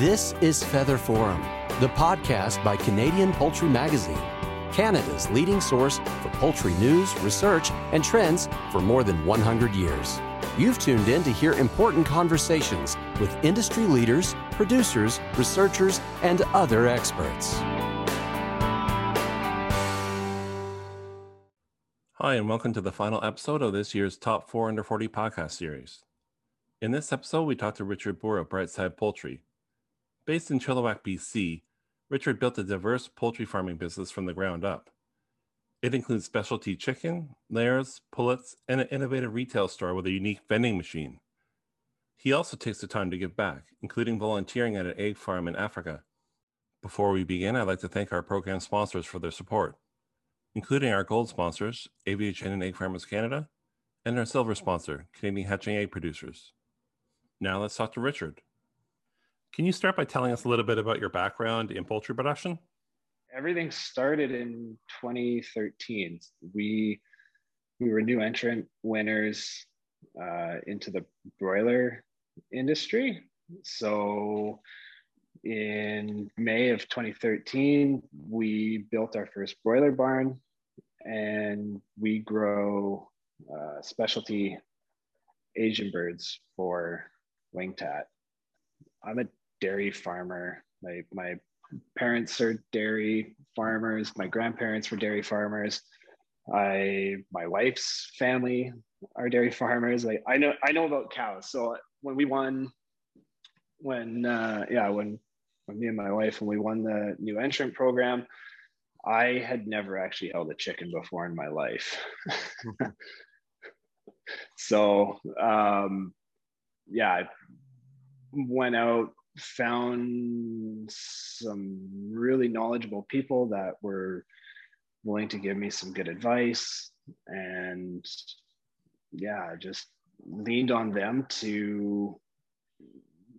This is Feather Forum, the podcast by Canadian Poultry Magazine, Canada's leading source for poultry news, research, and trends for more than 100 years. You've tuned in to hear important conversations with industry leaders, producers, researchers, and other experts. Hi, and welcome to the final episode of this year's Top 4 Under 40 podcast series. In this episode, we talked to Richard Boer of Brightside Poultry. Based in Chilliwack, BC, Richard built a diverse poultry farming business from the ground up. It includes specialty chicken, layers, pullets, and an innovative retail store with a unique vending machine. He also takes the time to give back, including volunteering at an egg farm in Africa. Before we begin, I'd like to thank our program sponsors for their support, including our gold sponsors, AVHN and Egg Farmers Canada, and our silver sponsor, Canadian Hatching Egg Producers. Now let's talk to Richard. Can you start by telling us a little bit about your background in poultry production? Everything started in 2013. We we were new entrant winners uh, into the broiler industry. So in May of 2013, we built our first broiler barn and we grow uh, specialty Asian birds for wingtat. I'm a dairy farmer. My my parents are dairy farmers. My grandparents were dairy farmers. I my wife's family are dairy farmers. Like I know I know about cows. So when we won, when uh, yeah when when me and my wife when we won the new entrant program, I had never actually held a chicken before in my life. so um, yeah, I went out found some really knowledgeable people that were willing to give me some good advice. And yeah I just leaned on them to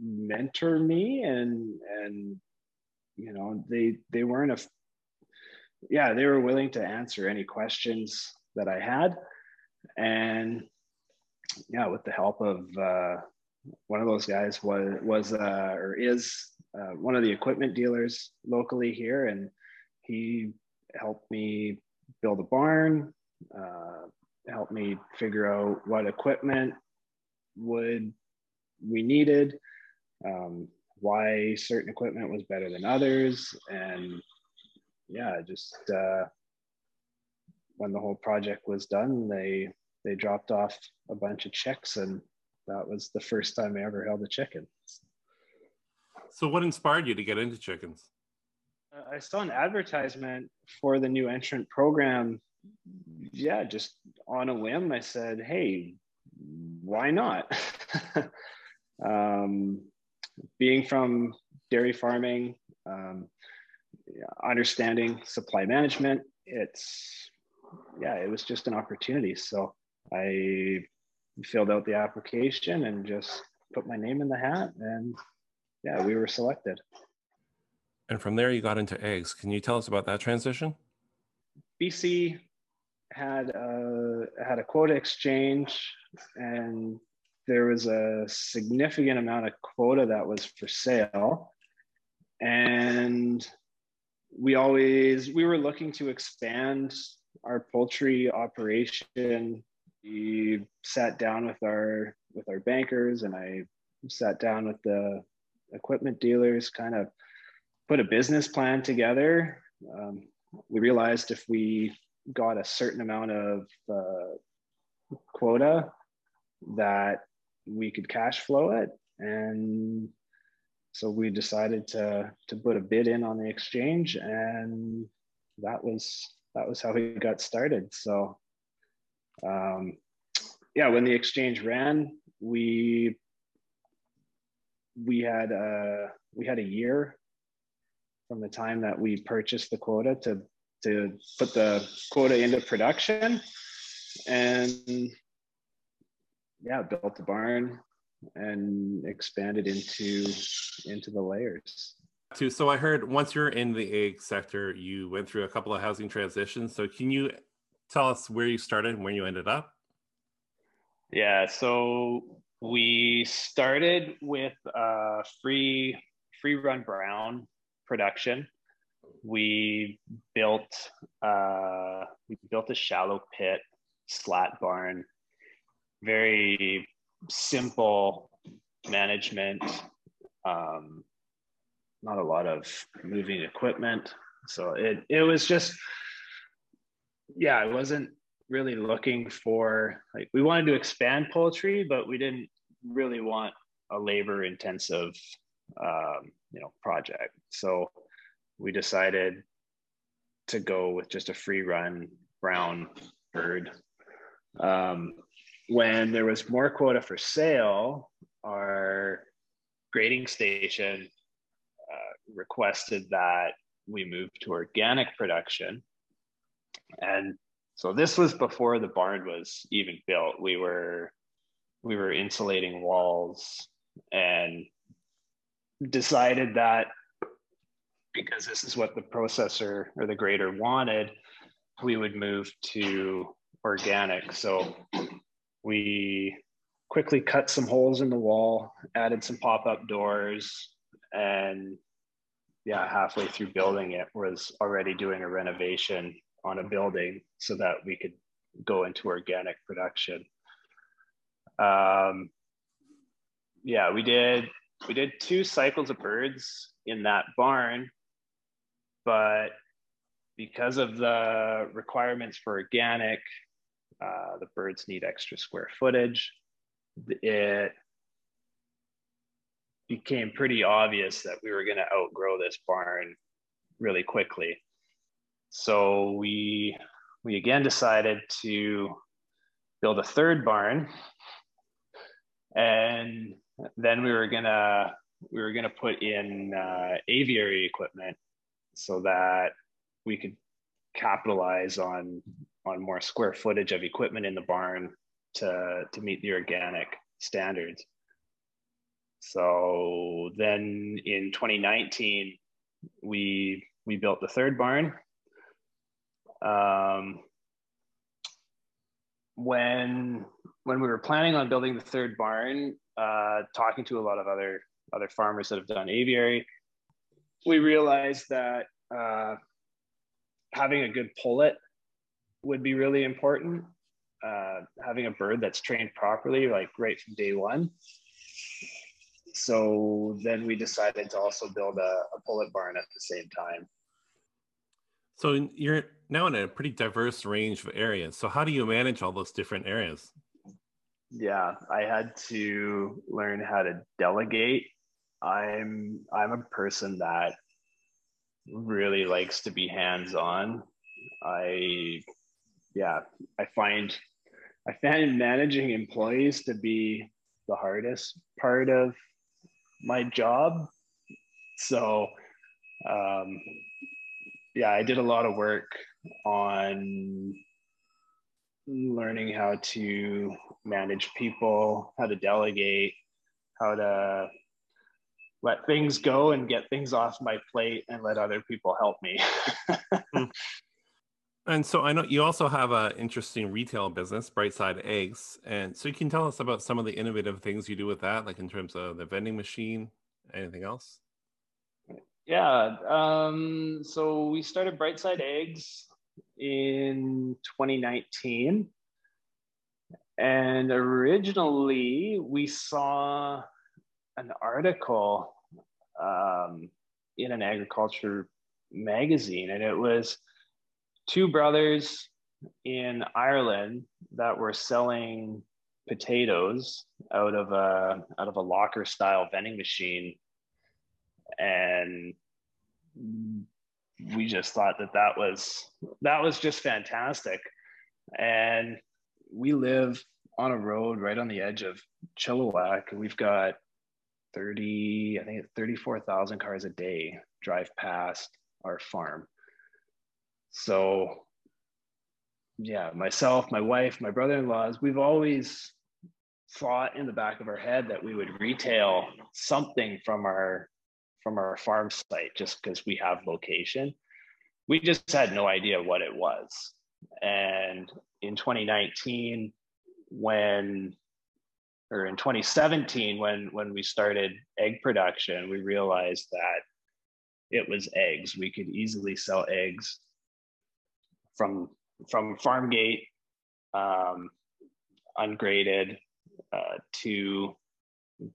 mentor me and and you know they they weren't a yeah they were willing to answer any questions that i had. And yeah with the help of uh, one of those guys was was uh, or is uh, one of the equipment dealers locally here, and he helped me build a barn, uh, helped me figure out what equipment would we needed, um, why certain equipment was better than others, and yeah, just uh, when the whole project was done, they they dropped off a bunch of checks and that was the first time I ever held a chicken. So, what inspired you to get into chickens? I saw an advertisement for the new entrant program. Yeah, just on a whim, I said, "Hey, why not?" um, being from dairy farming, um, understanding supply management, it's yeah, it was just an opportunity. So I filled out the application and just put my name in the hat and yeah we were selected. And from there you got into eggs. Can you tell us about that transition? Bc had a had a quota exchange and there was a significant amount of quota that was for sale. And we always we were looking to expand our poultry operation we sat down with our with our bankers and I sat down with the equipment dealers, kind of put a business plan together. Um, we realized if we got a certain amount of uh, quota that we could cash flow it and so we decided to to put a bid in on the exchange and that was that was how we got started so um, yeah, when the exchange ran, we we had a we had a year from the time that we purchased the quota to to put the quota into production, and yeah, built the barn and expanded into into the layers. Too. So I heard once you're in the egg sector, you went through a couple of housing transitions. So can you tell us where you started and where you ended up? Yeah, so we started with a free free run brown production. We built uh, we built a shallow pit slat barn, very simple management. Um, not a lot of moving equipment, so it it was just yeah, I wasn't really looking for like we wanted to expand poultry, but we didn't really want a labor intensive um, you know project. So we decided to go with just a free run brown bird. Um, when there was more quota for sale, our grading station uh, requested that we move to organic production. And so this was before the barn was even built. We were we were insulating walls and decided that because this is what the processor or the grader wanted, we would move to organic. So we quickly cut some holes in the wall, added some pop-up doors, and yeah, halfway through building it was already doing a renovation on a building so that we could go into organic production. Um, yeah, we did we did two cycles of birds in that barn, but because of the requirements for organic, uh, the birds need extra square footage. It became pretty obvious that we were going to outgrow this barn really quickly. So we we again decided to build a third barn and then we were gonna we were gonna put in uh, aviary equipment so that we could capitalize on on more square footage of equipment in the barn to to meet the organic standards. So then in 2019, we we built the third barn. Um, when when we were planning on building the third barn, uh, talking to a lot of other other farmers that have done aviary, we realized that uh, having a good pullet would be really important. Uh, having a bird that's trained properly, like right from day one. So then we decided to also build a, a pullet barn at the same time. So you're now in a pretty diverse range of areas. So how do you manage all those different areas? yeah i had to learn how to delegate i'm i'm a person that really likes to be hands on i yeah i find i find managing employees to be the hardest part of my job so um yeah i did a lot of work on learning how to manage people, how to delegate, how to let things go and get things off my plate and let other people help me. And so I know you also have an interesting retail business, Brightside Eggs. And so you can tell us about some of the innovative things you do with that, like in terms of the vending machine, anything else? Yeah. Um, so we started Brightside Eggs in 2019. And originally, we saw an article um, in an agriculture magazine, and it was two brothers in Ireland that were selling potatoes out of a out of a locker style vending machine, and we just thought that that was that was just fantastic, and we live on a road right on the edge of Chilliwack, we've got 30, I think 34,000 cars a day drive past our farm. So, yeah, myself, my wife, my brother in laws, we've always thought in the back of our head that we would retail something from our from our farm site just because we have location. We just had no idea what it was. And in 2019 when or in 2017 when when we started egg production we realized that it was eggs we could easily sell eggs from from farm gate um, ungraded uh, to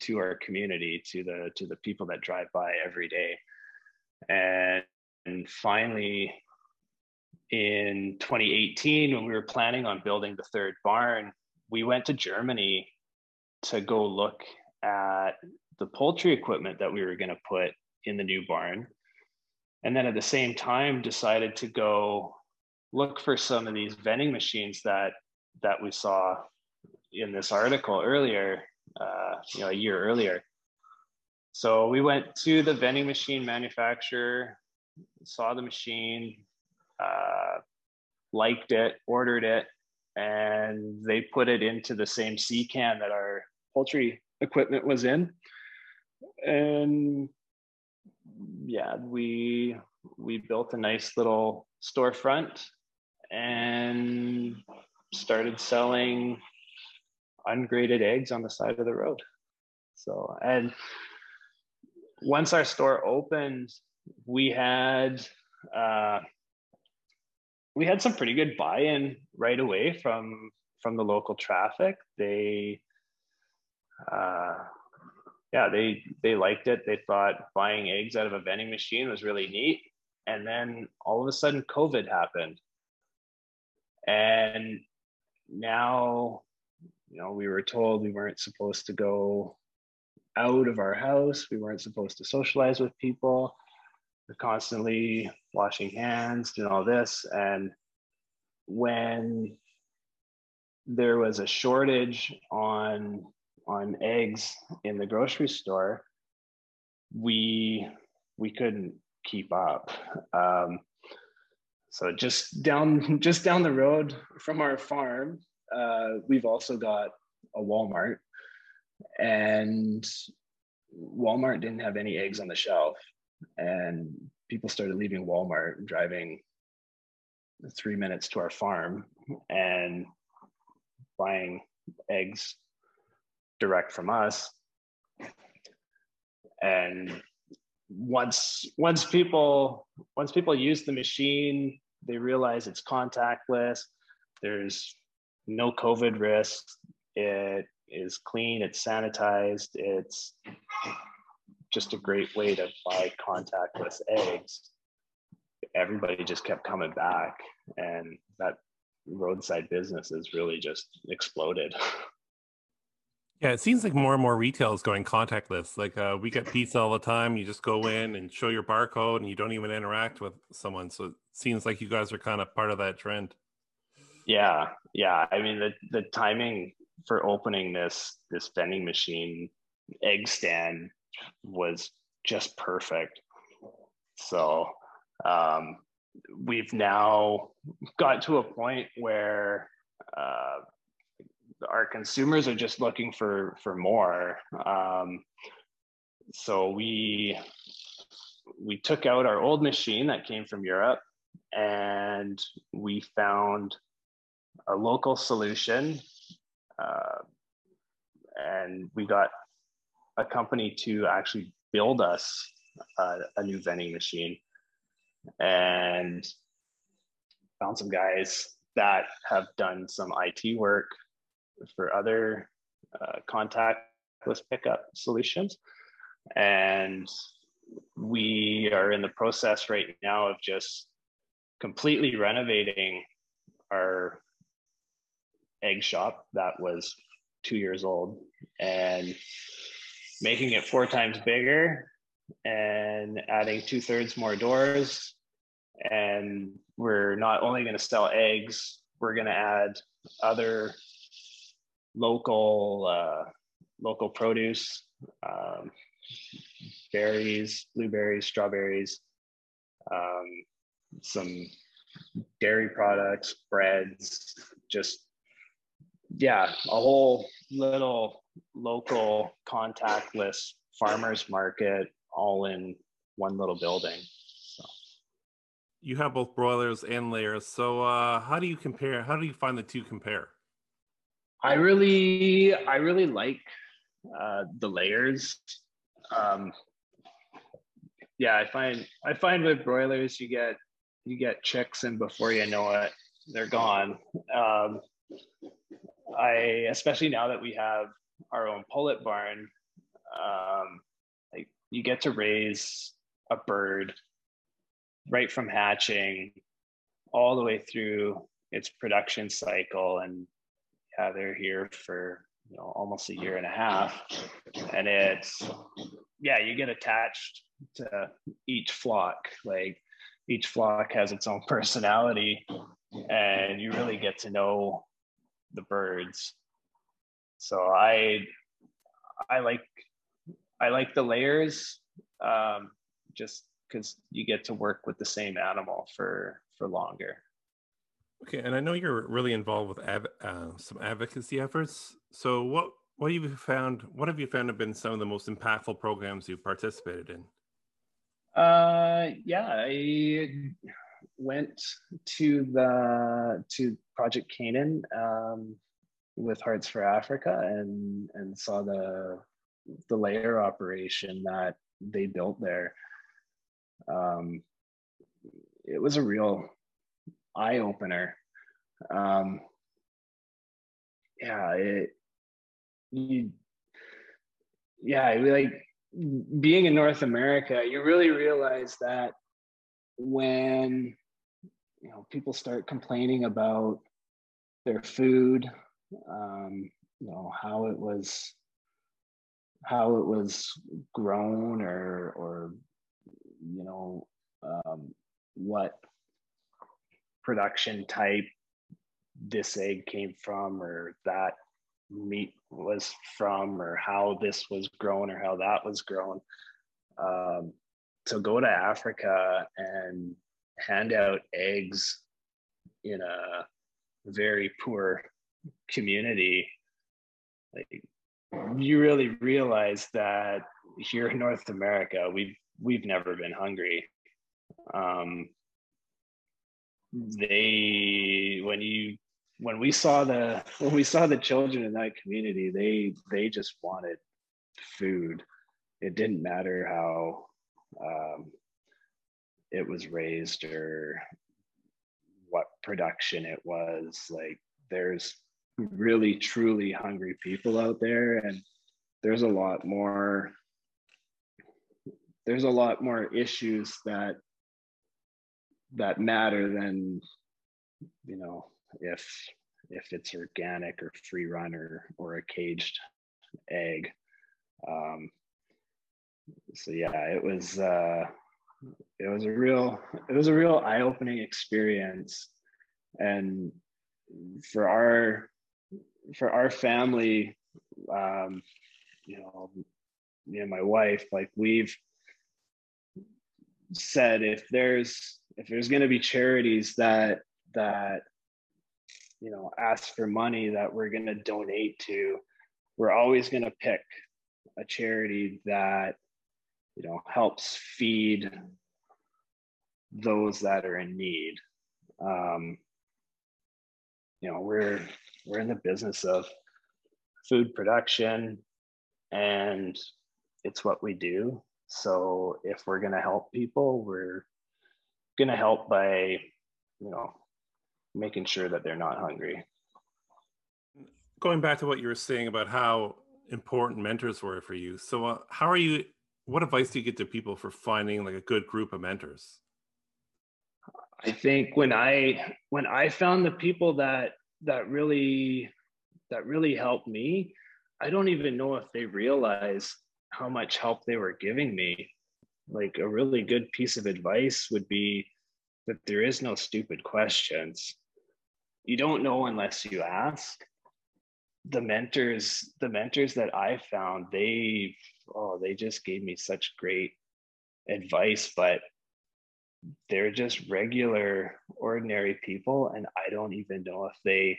to our community to the to the people that drive by every day. And, and finally in 2018 when we were planning on building the third barn we went to germany to go look at the poultry equipment that we were going to put in the new barn. And then at the same time decided to go look for some of these vending machines that that we saw in this article earlier uh, you know a year earlier so we went to the vending machine manufacturer saw the machine uh, liked it ordered it and they put it into the same sea can that our poultry equipment was in. And yeah, we we built a nice little storefront and started selling ungraded eggs on the side of the road. So, and once our store opened, we had uh, we had some pretty good buy-in right away from from the local traffic. They uh, yeah, they they liked it. They thought buying eggs out of a vending machine was really neat. And then all of a sudden, COVID happened, and now, you know, we were told we weren't supposed to go out of our house. We weren't supposed to socialize with people. We're constantly washing hands, doing all this, and when there was a shortage on on eggs in the grocery store, we we couldn't keep up. Um, so just down just down the road from our farm, uh, we've also got a Walmart, and Walmart didn't have any eggs on the shelf, and people started leaving Walmart, driving three minutes to our farm, and buying eggs direct from us. And once once people once people use the machine, they realize it's contactless. There's no COVID risk. It is clean. It's sanitized. It's just a great way to buy contactless eggs. Everybody just kept coming back, and that roadside business has really just exploded. Yeah, it seems like more and more retail is going contactless. Like uh, we get pizza all the time. You just go in and show your barcode, and you don't even interact with someone. So it seems like you guys are kind of part of that trend. Yeah, yeah. I mean, the the timing for opening this this vending machine egg stand was just perfect. So um, we've now got to a point where uh, our consumers are just looking for for more. Um, so we we took out our old machine that came from Europe, and we found a local solution, uh, and we got a company to actually build us a, a new vending machine, and found some guys that have done some IT work for other uh, contactless pickup solutions. And we are in the process right now of just completely renovating our egg shop that was two years old and making it four times bigger and adding two thirds more doors. And we're not only going to sell eggs, we're going to add other local uh, local produce, um, berries, blueberries, strawberries, um, some dairy products, breads, just yeah, a whole little local contactless farmers market all in one little building. So. You have both broilers and layers. So uh, how do you compare? How do you find the two compare? I really, I really like uh, the layers. Um, yeah, I find I find with broilers you get you get chicks, and before you know it, they're gone. Um, I especially now that we have our own pullet barn, um, like you get to raise a bird right from hatching all the way through its production cycle. And yeah they're here for you know almost a year and a half. And it's yeah you get attached to each flock. Like each flock has its own personality. And you really get to know the birds so i i like i like the layers um, just because you get to work with the same animal for for longer Okay, and I know you're really involved with av- uh, some advocacy efforts. So, what what have you found? What have you found have been some of the most impactful programs you've participated in? Uh, yeah, I went to the to Project Canaan um, with Hearts for Africa and and saw the the layer operation that they built there. Um, it was a real eye opener. Um, yeah, it, you, yeah, like being in North America, you really realize that when you know people start complaining about their food, um, you know how it was how it was grown or or you know um, what production type this egg came from or that meat was from or how this was grown or how that was grown. Um, to go to africa and hand out eggs in a very poor community like you really realize that here in north america we've we've never been hungry. Um, they when you when we saw the when we saw the children in that community they they just wanted food. It didn't matter how um, it was raised or what production it was like there's really truly hungry people out there and there's a lot more there's a lot more issues that that matter than you know if if it's organic or free run or or a caged egg. Um so yeah it was uh it was a real it was a real eye-opening experience. And for our for our family um you know me and my wife like we've said if there's if there's going to be charities that that you know ask for money that we're going to donate to we're always going to pick a charity that you know helps feed those that are in need. Um, you know we're we're in the business of food production and it's what we do. So if we're going to help people we're going to help by you know making sure that they're not hungry. Going back to what you were saying about how important mentors were for you. So uh, how are you what advice do you get to people for finding like a good group of mentors? I think when i when i found the people that that really that really helped me i don't even know if they realize how much help they were giving me. Like a really good piece of advice would be that there is no stupid questions. You don't know unless you ask. The mentors the mentors that i found they oh they just gave me such great advice but they're just regular ordinary people and i don't even know if they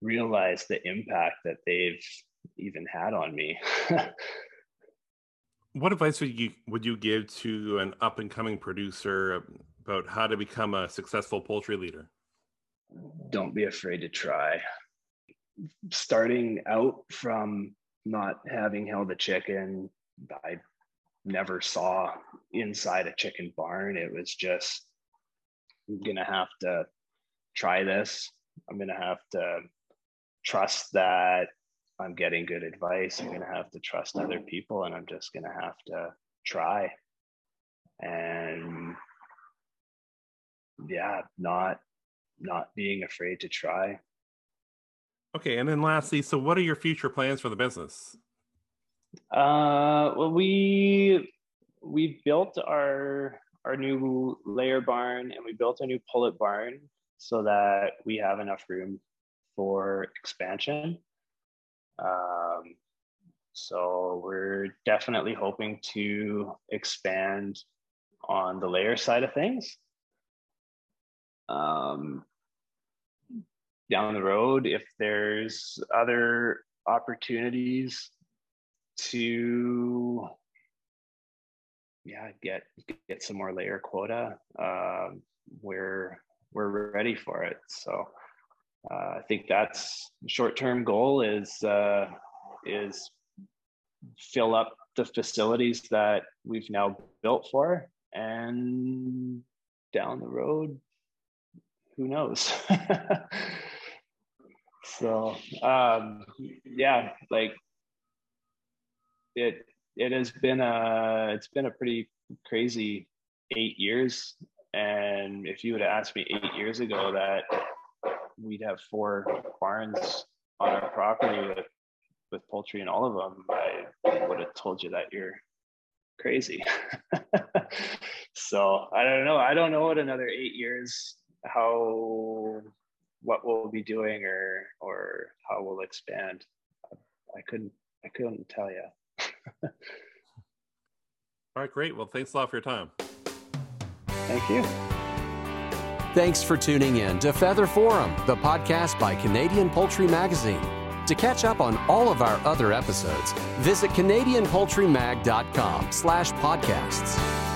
realize the impact that they've even had on me. What advice would you would you give to an up and coming producer about how to become a successful poultry leader? Don't be afraid to try. Starting out from not having held a chicken, I never saw inside a chicken barn. It was just, I'm gonna have to try this. I'm gonna have to trust that I'm getting good advice. I'm gonna have to trust other people, and I'm just gonna have to try. And yeah, not not being afraid to try. Okay, and then lastly, so what are your future plans for the business? Uh, well, we we built our our new layer barn and we built a new pullet barn so that we have enough room for expansion. Um, so we're definitely hoping to expand on the layer side of things. Um, down the road, if there's other opportunities to yeah get get some more layer quota um, we're we're ready for it. So uh, i think that's short-term goal is uh, is fill up the facilities that we've now built for and down the road who knows? So um, yeah like it it has been a it's been a pretty crazy eight years. And if you would have asked me eight years ago that we'd have four barns on our property with with poultry in all of them, I would have told you that you're crazy. so I don't know. I don't know what another eight years how what we'll be doing or or how we'll expand. I couldn't I couldn't tell you. All right, great. Well, thanks a lot for your time. Thank you. Thanks for tuning in to Feather Forum, the podcast by Canadian Poultry Magazine. To catch up on all of our other episodes, visit canadianpoultrymag.com slash podcasts.